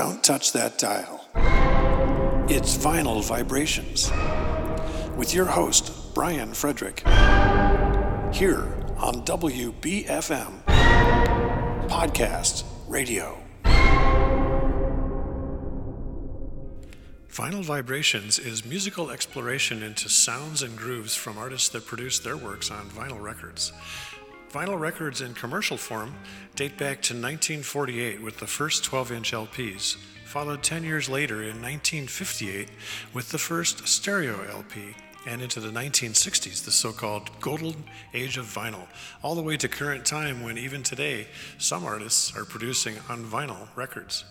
Don't touch that dial. It's Vinyl Vibrations with your host, Brian Frederick, here on WBFM Podcast Radio. Vinyl Vibrations is musical exploration into sounds and grooves from artists that produce their works on vinyl records. Vinyl records in commercial form date back to 1948 with the first 12 inch LPs, followed 10 years later in 1958 with the first stereo LP, and into the 1960s, the so called golden age of vinyl, all the way to current time when even today some artists are producing on vinyl records.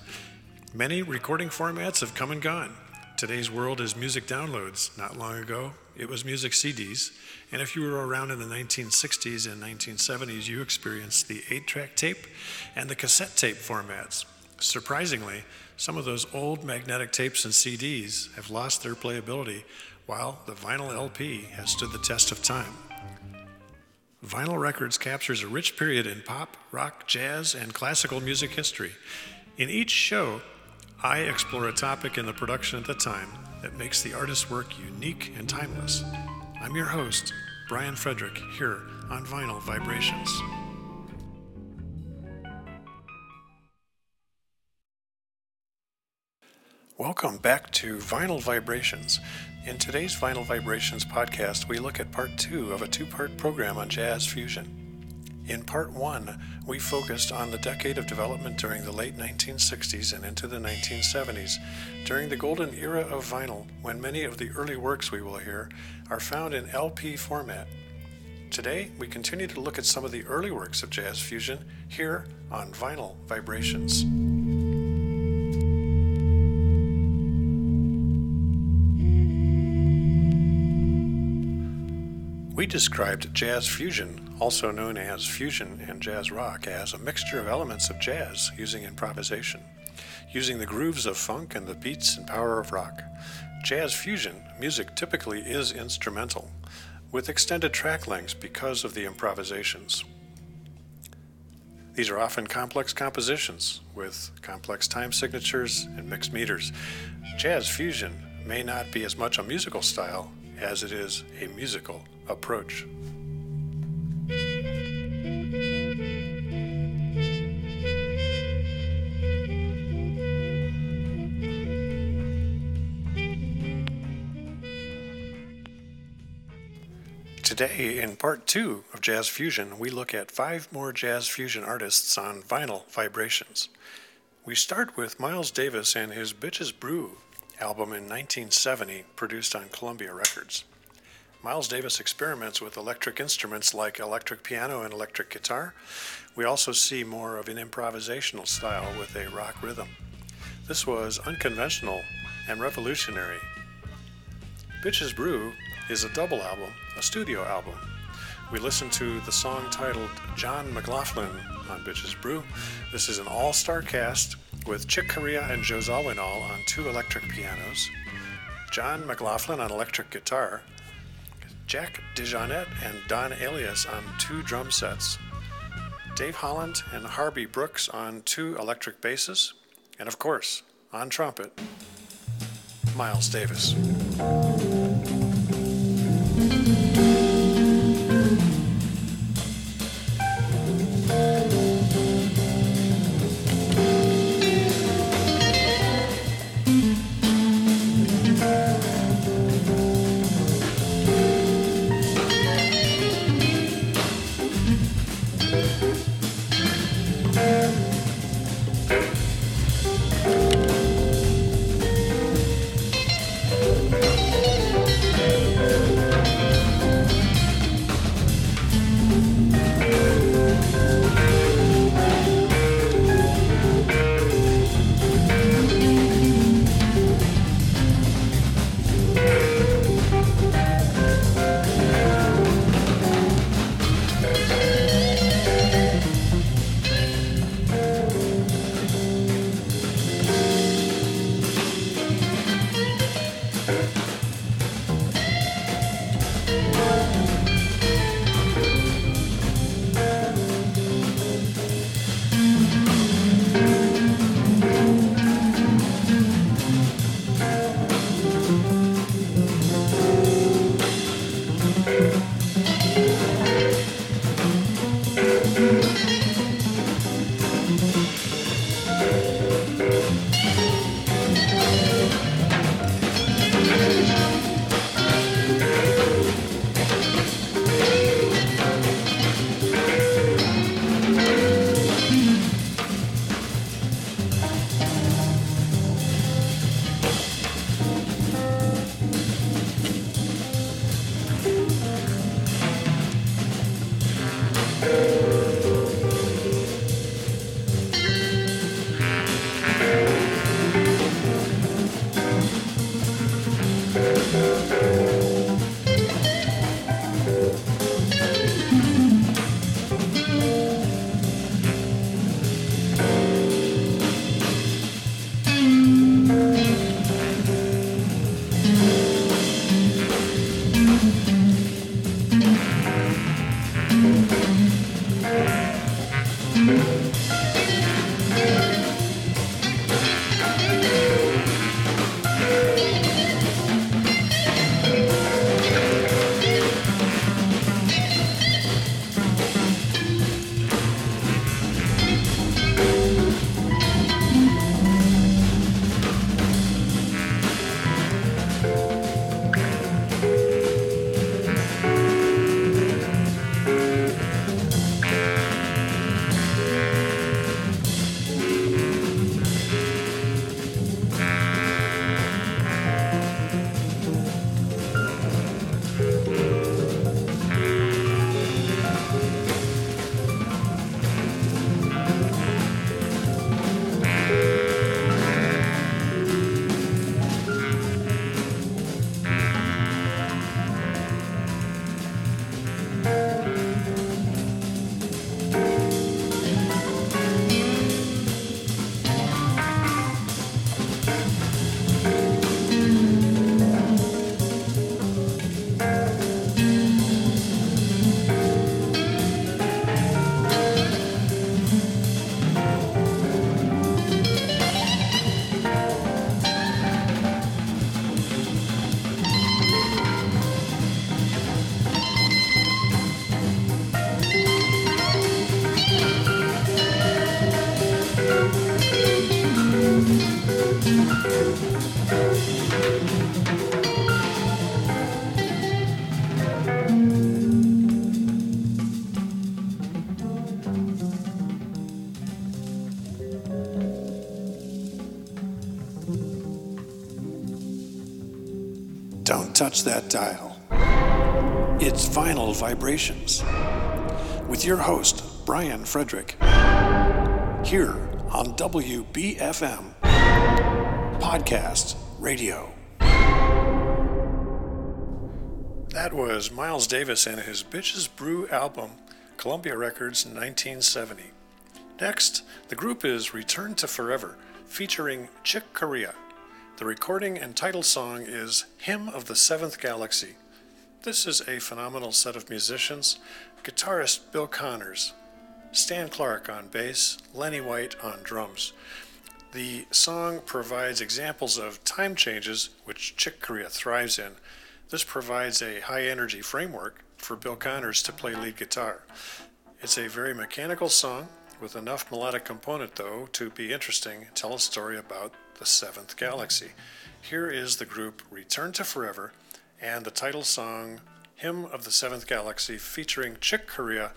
Many recording formats have come and gone. Today's world is music downloads. Not long ago, it was music CDs. And if you were around in the 1960s and 1970s, you experienced the 8 track tape and the cassette tape formats. Surprisingly, some of those old magnetic tapes and CDs have lost their playability, while the vinyl LP has stood the test of time. Vinyl Records captures a rich period in pop, rock, jazz, and classical music history. In each show, I explore a topic in the production at the time that makes the artist's work unique and timeless. I'm your host, Brian Frederick, here on Vinyl Vibrations. Welcome back to Vinyl Vibrations. In today's Vinyl Vibrations podcast, we look at part two of a two part program on jazz fusion. In part one, we focused on the decade of development during the late 1960s and into the 1970s, during the golden era of vinyl, when many of the early works we will hear are found in LP format. Today, we continue to look at some of the early works of jazz fusion here on Vinyl Vibrations. Described jazz fusion, also known as fusion and jazz rock, as a mixture of elements of jazz using improvisation, using the grooves of funk and the beats and power of rock. Jazz fusion music typically is instrumental, with extended track lengths because of the improvisations. These are often complex compositions with complex time signatures and mixed meters. Jazz fusion may not be as much a musical style as it is a musical approach. Today, in part two of Jazz Fusion, we look at five more jazz fusion artists on vinyl vibrations. We start with Miles Davis and his Bitches Brew album in 1970, produced on Columbia Records. Miles Davis experiments with electric instruments like electric piano and electric guitar. We also see more of an improvisational style with a rock rhythm. This was unconventional and revolutionary. Bitches Brew is a double album, a studio album. We listen to the song titled John McLaughlin on Bitches Brew. This is an all star cast with Chick Corea and Joe Zawinul on two electric pianos, John McLaughlin on electric guitar, Jack DeJohnette and Don Alias on two drum sets, Dave Holland and Harvey Brooks on two electric basses, and of course, on trumpet, Miles Davis. Don't touch that dial. It's Vinyl Vibrations with your host, Brian Frederick, here on WBFM Podcast Radio. That was Miles Davis and his Bitches Brew album, Columbia Records 1970. Next, the group is Return to Forever, featuring Chick Corea. The recording and title song is Hymn of the Seventh Galaxy. This is a phenomenal set of musicians guitarist Bill Connors, Stan Clarke on bass, Lenny White on drums. The song provides examples of time changes, which Chick Corea thrives in. This provides a high energy framework for Bill Connors to play lead guitar. It's a very mechanical song with enough melodic component, though, to be interesting, tell a story about the seventh galaxy. Here is the group Return to Forever and the title song Hymn of the Seventh Galaxy featuring Chick Corea,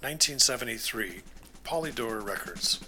1973, Polydor Records.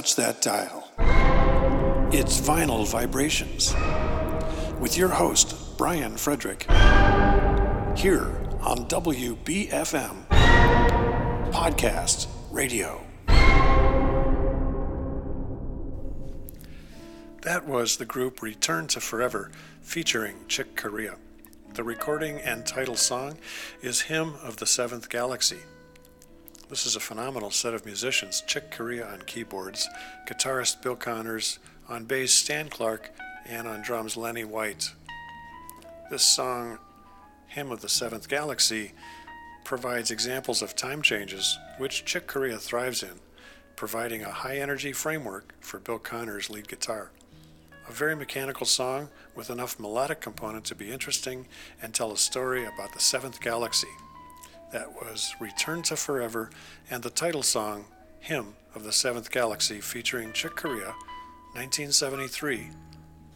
Touch that dial. It's Vinyl Vibrations with your host, Brian Frederick, here on WBFM Podcast Radio. That was the group Return to Forever featuring Chick Corea. The recording and title song is Hymn of the Seventh Galaxy. This is a phenomenal set of musicians Chick Corea on keyboards, guitarist Bill Connors, on bass Stan Clarke, and on drums Lenny White. This song, Hymn of the Seventh Galaxy, provides examples of time changes, which Chick Corea thrives in, providing a high energy framework for Bill Connors' lead guitar. A very mechanical song with enough melodic component to be interesting and tell a story about the seventh galaxy that was Return to Forever, and the title song, Hymn of the Seventh Galaxy, featuring Chick Corea, 1973,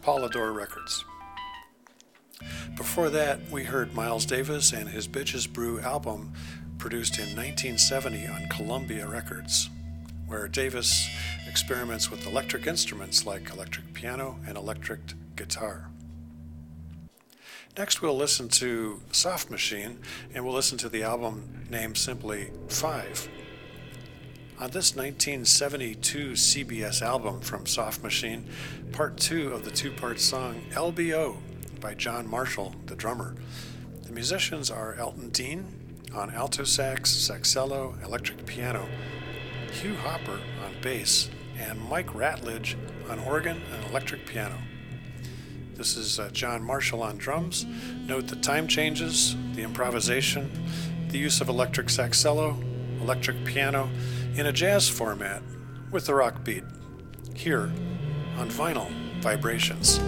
Polydor Records. Before that, we heard Miles Davis and his Bitches Brew album, produced in 1970 on Columbia Records, where Davis experiments with electric instruments like electric piano and electric guitar. Next, we'll listen to Soft Machine, and we'll listen to the album named simply Five. On this 1972 CBS album from Soft Machine, part two of the two part song LBO by John Marshall, the drummer. The musicians are Elton Dean on alto sax, saxello, electric piano, Hugh Hopper on bass, and Mike Ratledge on organ and electric piano. This is uh, John Marshall on drums. Note the time changes, the improvisation, the use of electric saxello, electric piano in a jazz format with the rock beat. Here on Vinyl Vibrations.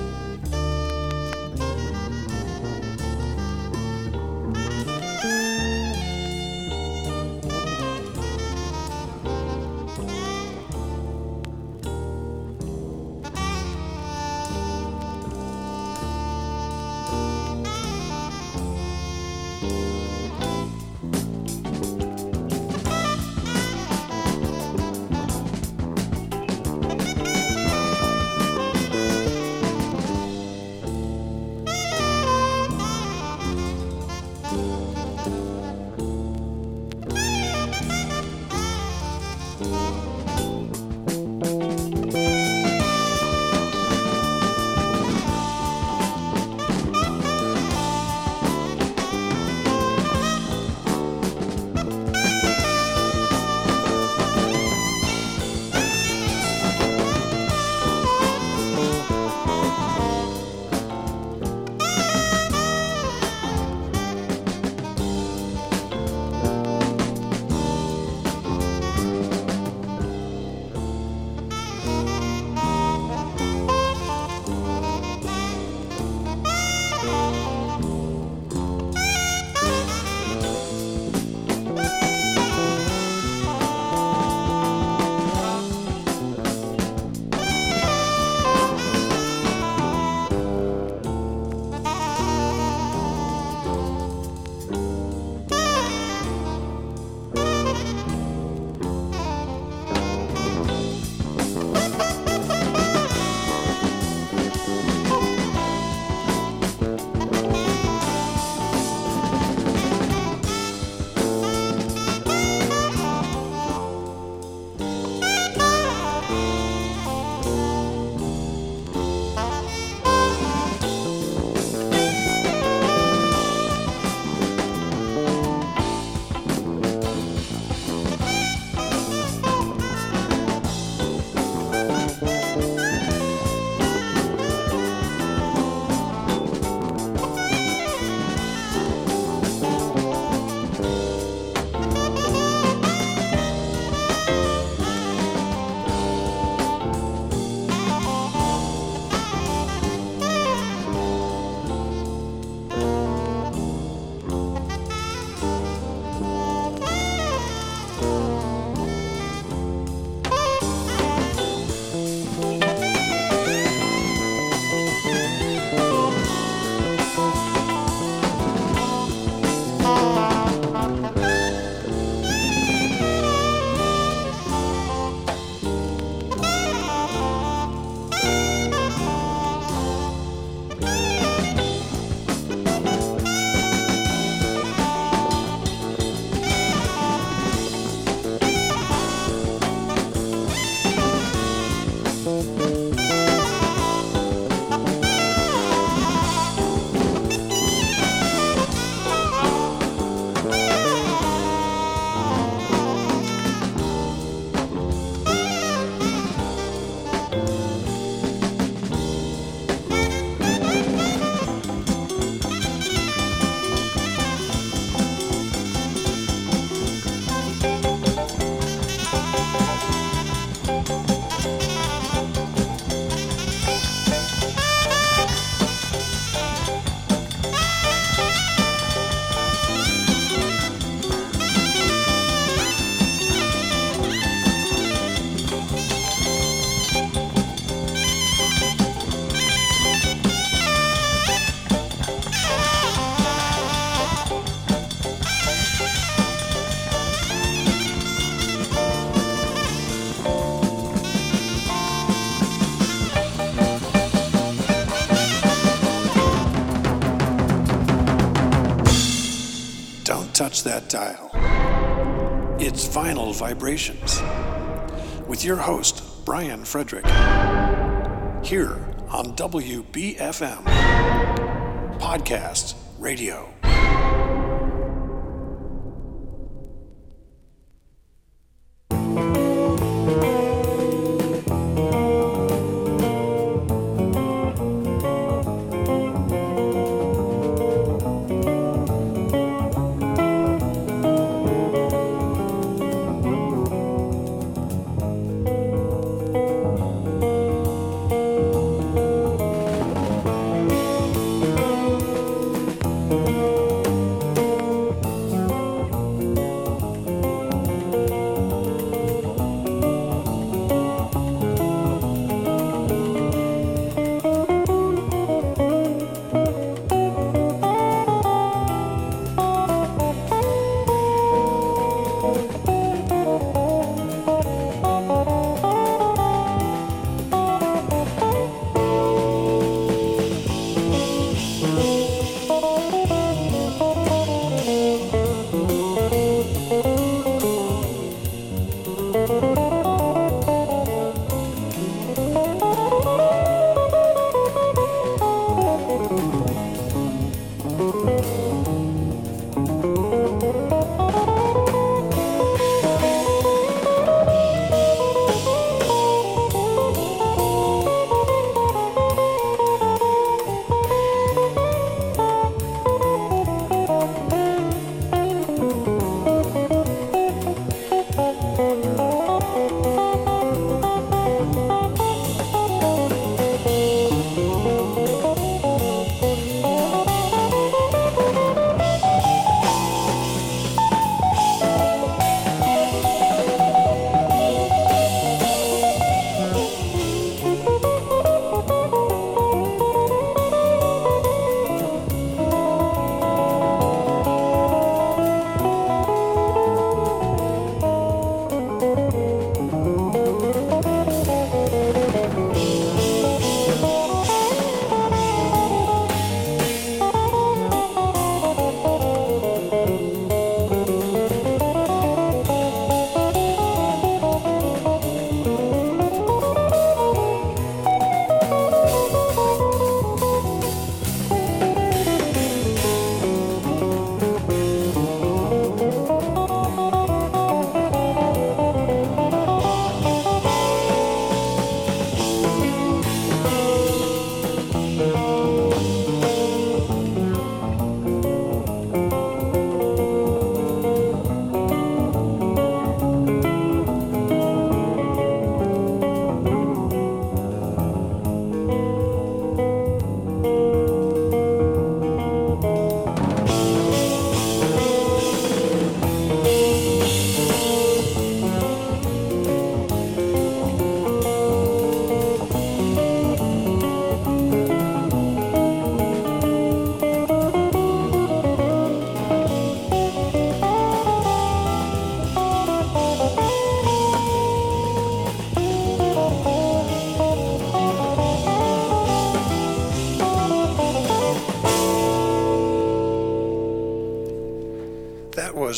That dial. It's Vinyl Vibrations with your host, Brian Frederick, here on WBFM Podcast Radio.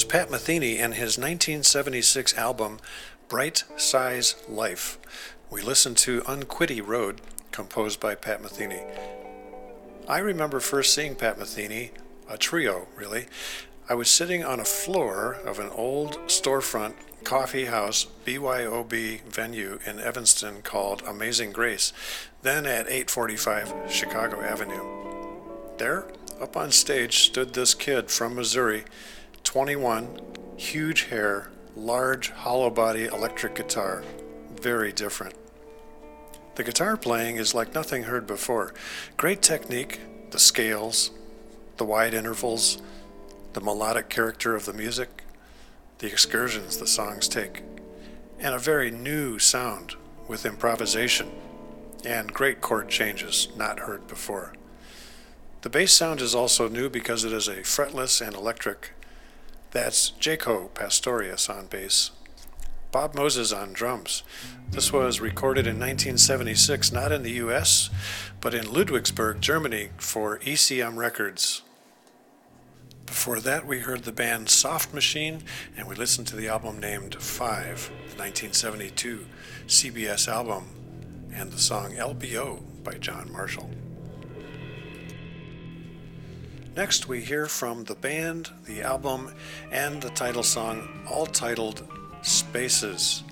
Pat Metheny and his 1976 album Bright Size Life. We listened to Unquity Road, composed by Pat Metheny. I remember first seeing Pat Metheny, a trio really. I was sitting on a floor of an old storefront coffee house BYOB venue in Evanston called Amazing Grace, then at 845 Chicago Avenue. There, up on stage, stood this kid from Missouri 21, huge hair, large hollow body electric guitar. Very different. The guitar playing is like nothing heard before. Great technique, the scales, the wide intervals, the melodic character of the music, the excursions the songs take, and a very new sound with improvisation and great chord changes not heard before. The bass sound is also new because it is a fretless and electric that's Jaco Pastorius on bass. Bob Moses on drums. This was recorded in 1976, not in the US, but in Ludwigsburg, Germany, for ECM Records. Before that, we heard the band Soft Machine, and we listened to the album named Five, the 1972 CBS album, and the song LBO by John Marshall. Next, we hear from the band, the album, and the title song, all titled Spaces.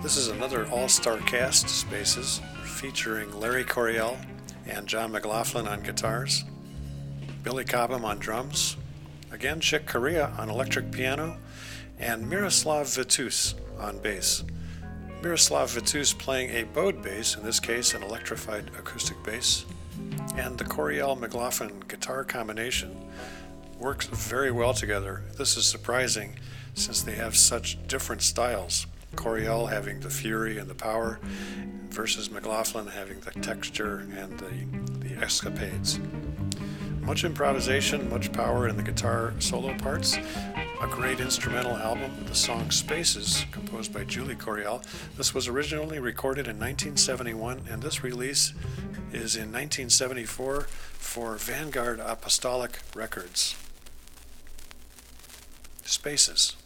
This is another all star cast, Spaces, featuring Larry Coryell and John McLaughlin on guitars, Billy Cobham on drums, again Chick Corea on electric piano, and Miroslav Vitous on bass. Miroslav Vitous playing a bowed bass, in this case an electrified acoustic bass, and the Coryell McLaughlin guitar combination works very well together. This is surprising since they have such different styles. Coryell having the fury and the power versus McLaughlin having the texture and the, the escapades. Much improvisation, much power in the guitar solo parts. A great instrumental album, the song Spaces, composed by Julie Coryell. This was originally recorded in 1971, and this release is in 1974 for Vanguard Apostolic Records. Spaces.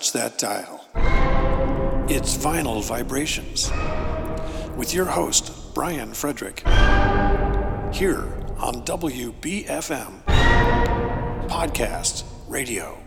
Touch that dial. It's Vinyl Vibrations with your host, Brian Frederick, here on WBFM Podcast Radio.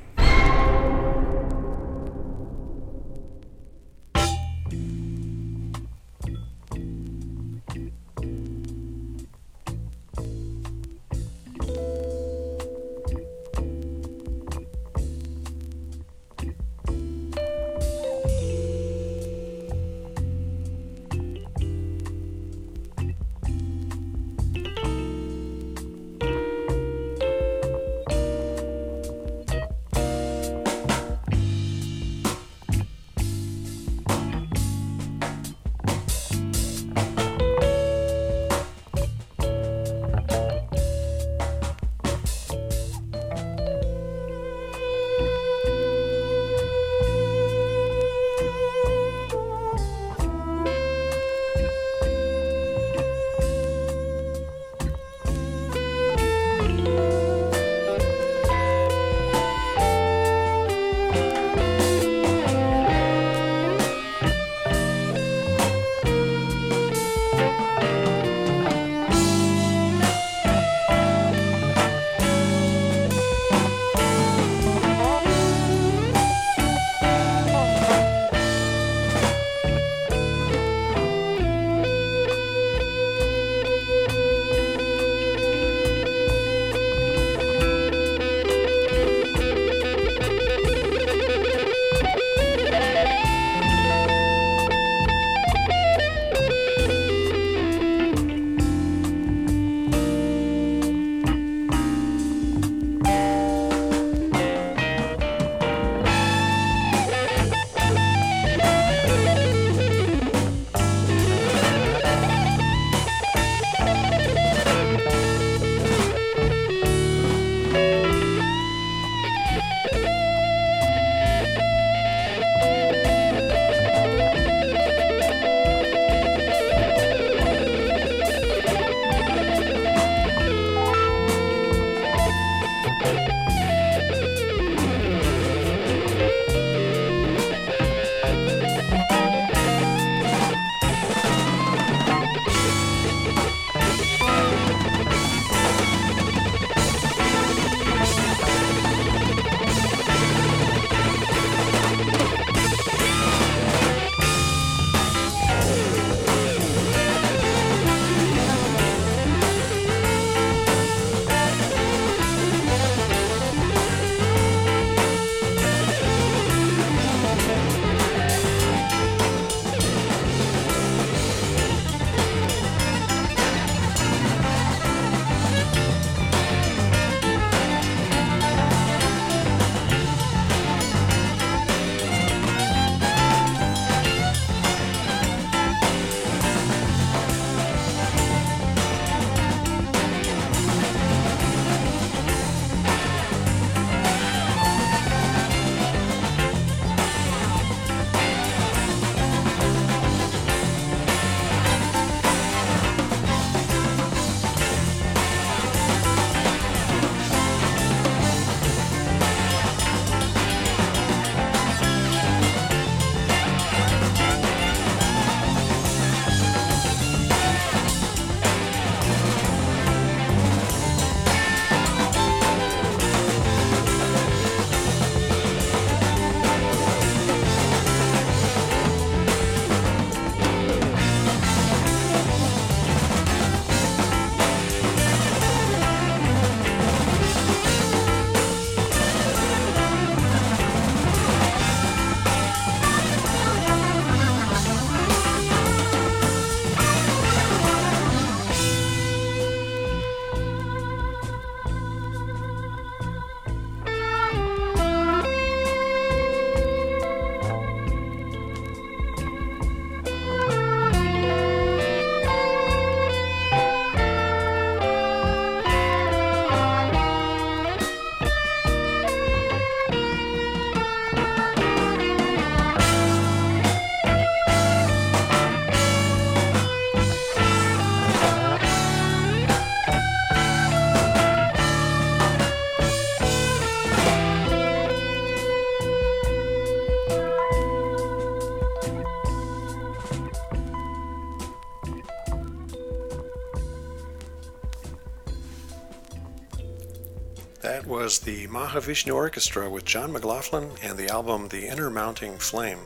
Was the Mahavishnu Orchestra with John McLaughlin and the album The Inner Mounting Flame.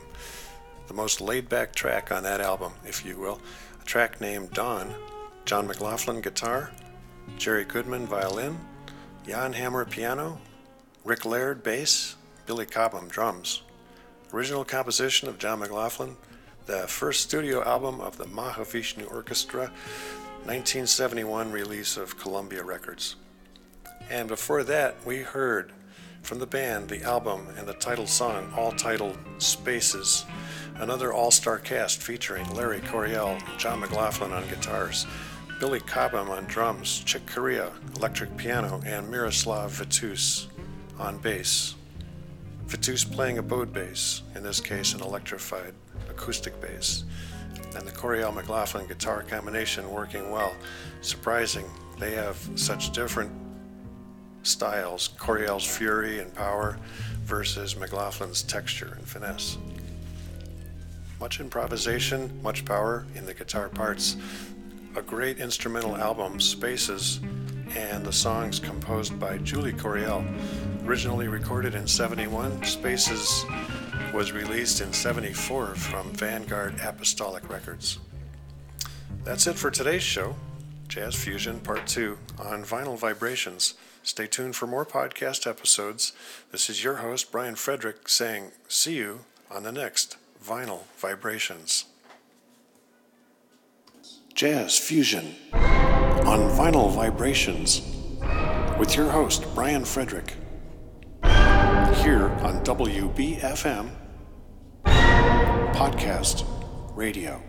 The most laid back track on that album, if you will. A track named Dawn. John McLaughlin guitar, Jerry Goodman violin, Jan Hammer piano, Rick Laird bass, Billy Cobham drums. Original composition of John McLaughlin, the first studio album of the Mahavishnu Orchestra, 1971 release of Columbia Records. And before that, we heard from the band the album and the title song, all titled Spaces. Another all star cast featuring Larry Coryell, John McLaughlin on guitars, Billy Cobham on drums, Chick Corea, electric piano, and Miroslav Vitous on bass. Vitous playing a bowed bass, in this case an electrified acoustic bass, and the Coryell McLaughlin guitar combination working well. Surprising, they have such different styles Coryell's fury and power versus McLaughlin's texture and finesse. Much improvisation, much power in the guitar parts. A great instrumental album, Spaces, and the songs composed by Julie Coryell. Originally recorded in 71, Spaces was released in 74 from Vanguard Apostolic Records. That's it for today's show, Jazz Fusion Part 2 on Vinyl Vibrations. Stay tuned for more podcast episodes. This is your host, Brian Frederick, saying, See you on the next Vinyl Vibrations. Jazz Fusion on Vinyl Vibrations with your host, Brian Frederick, here on WBFM Podcast Radio.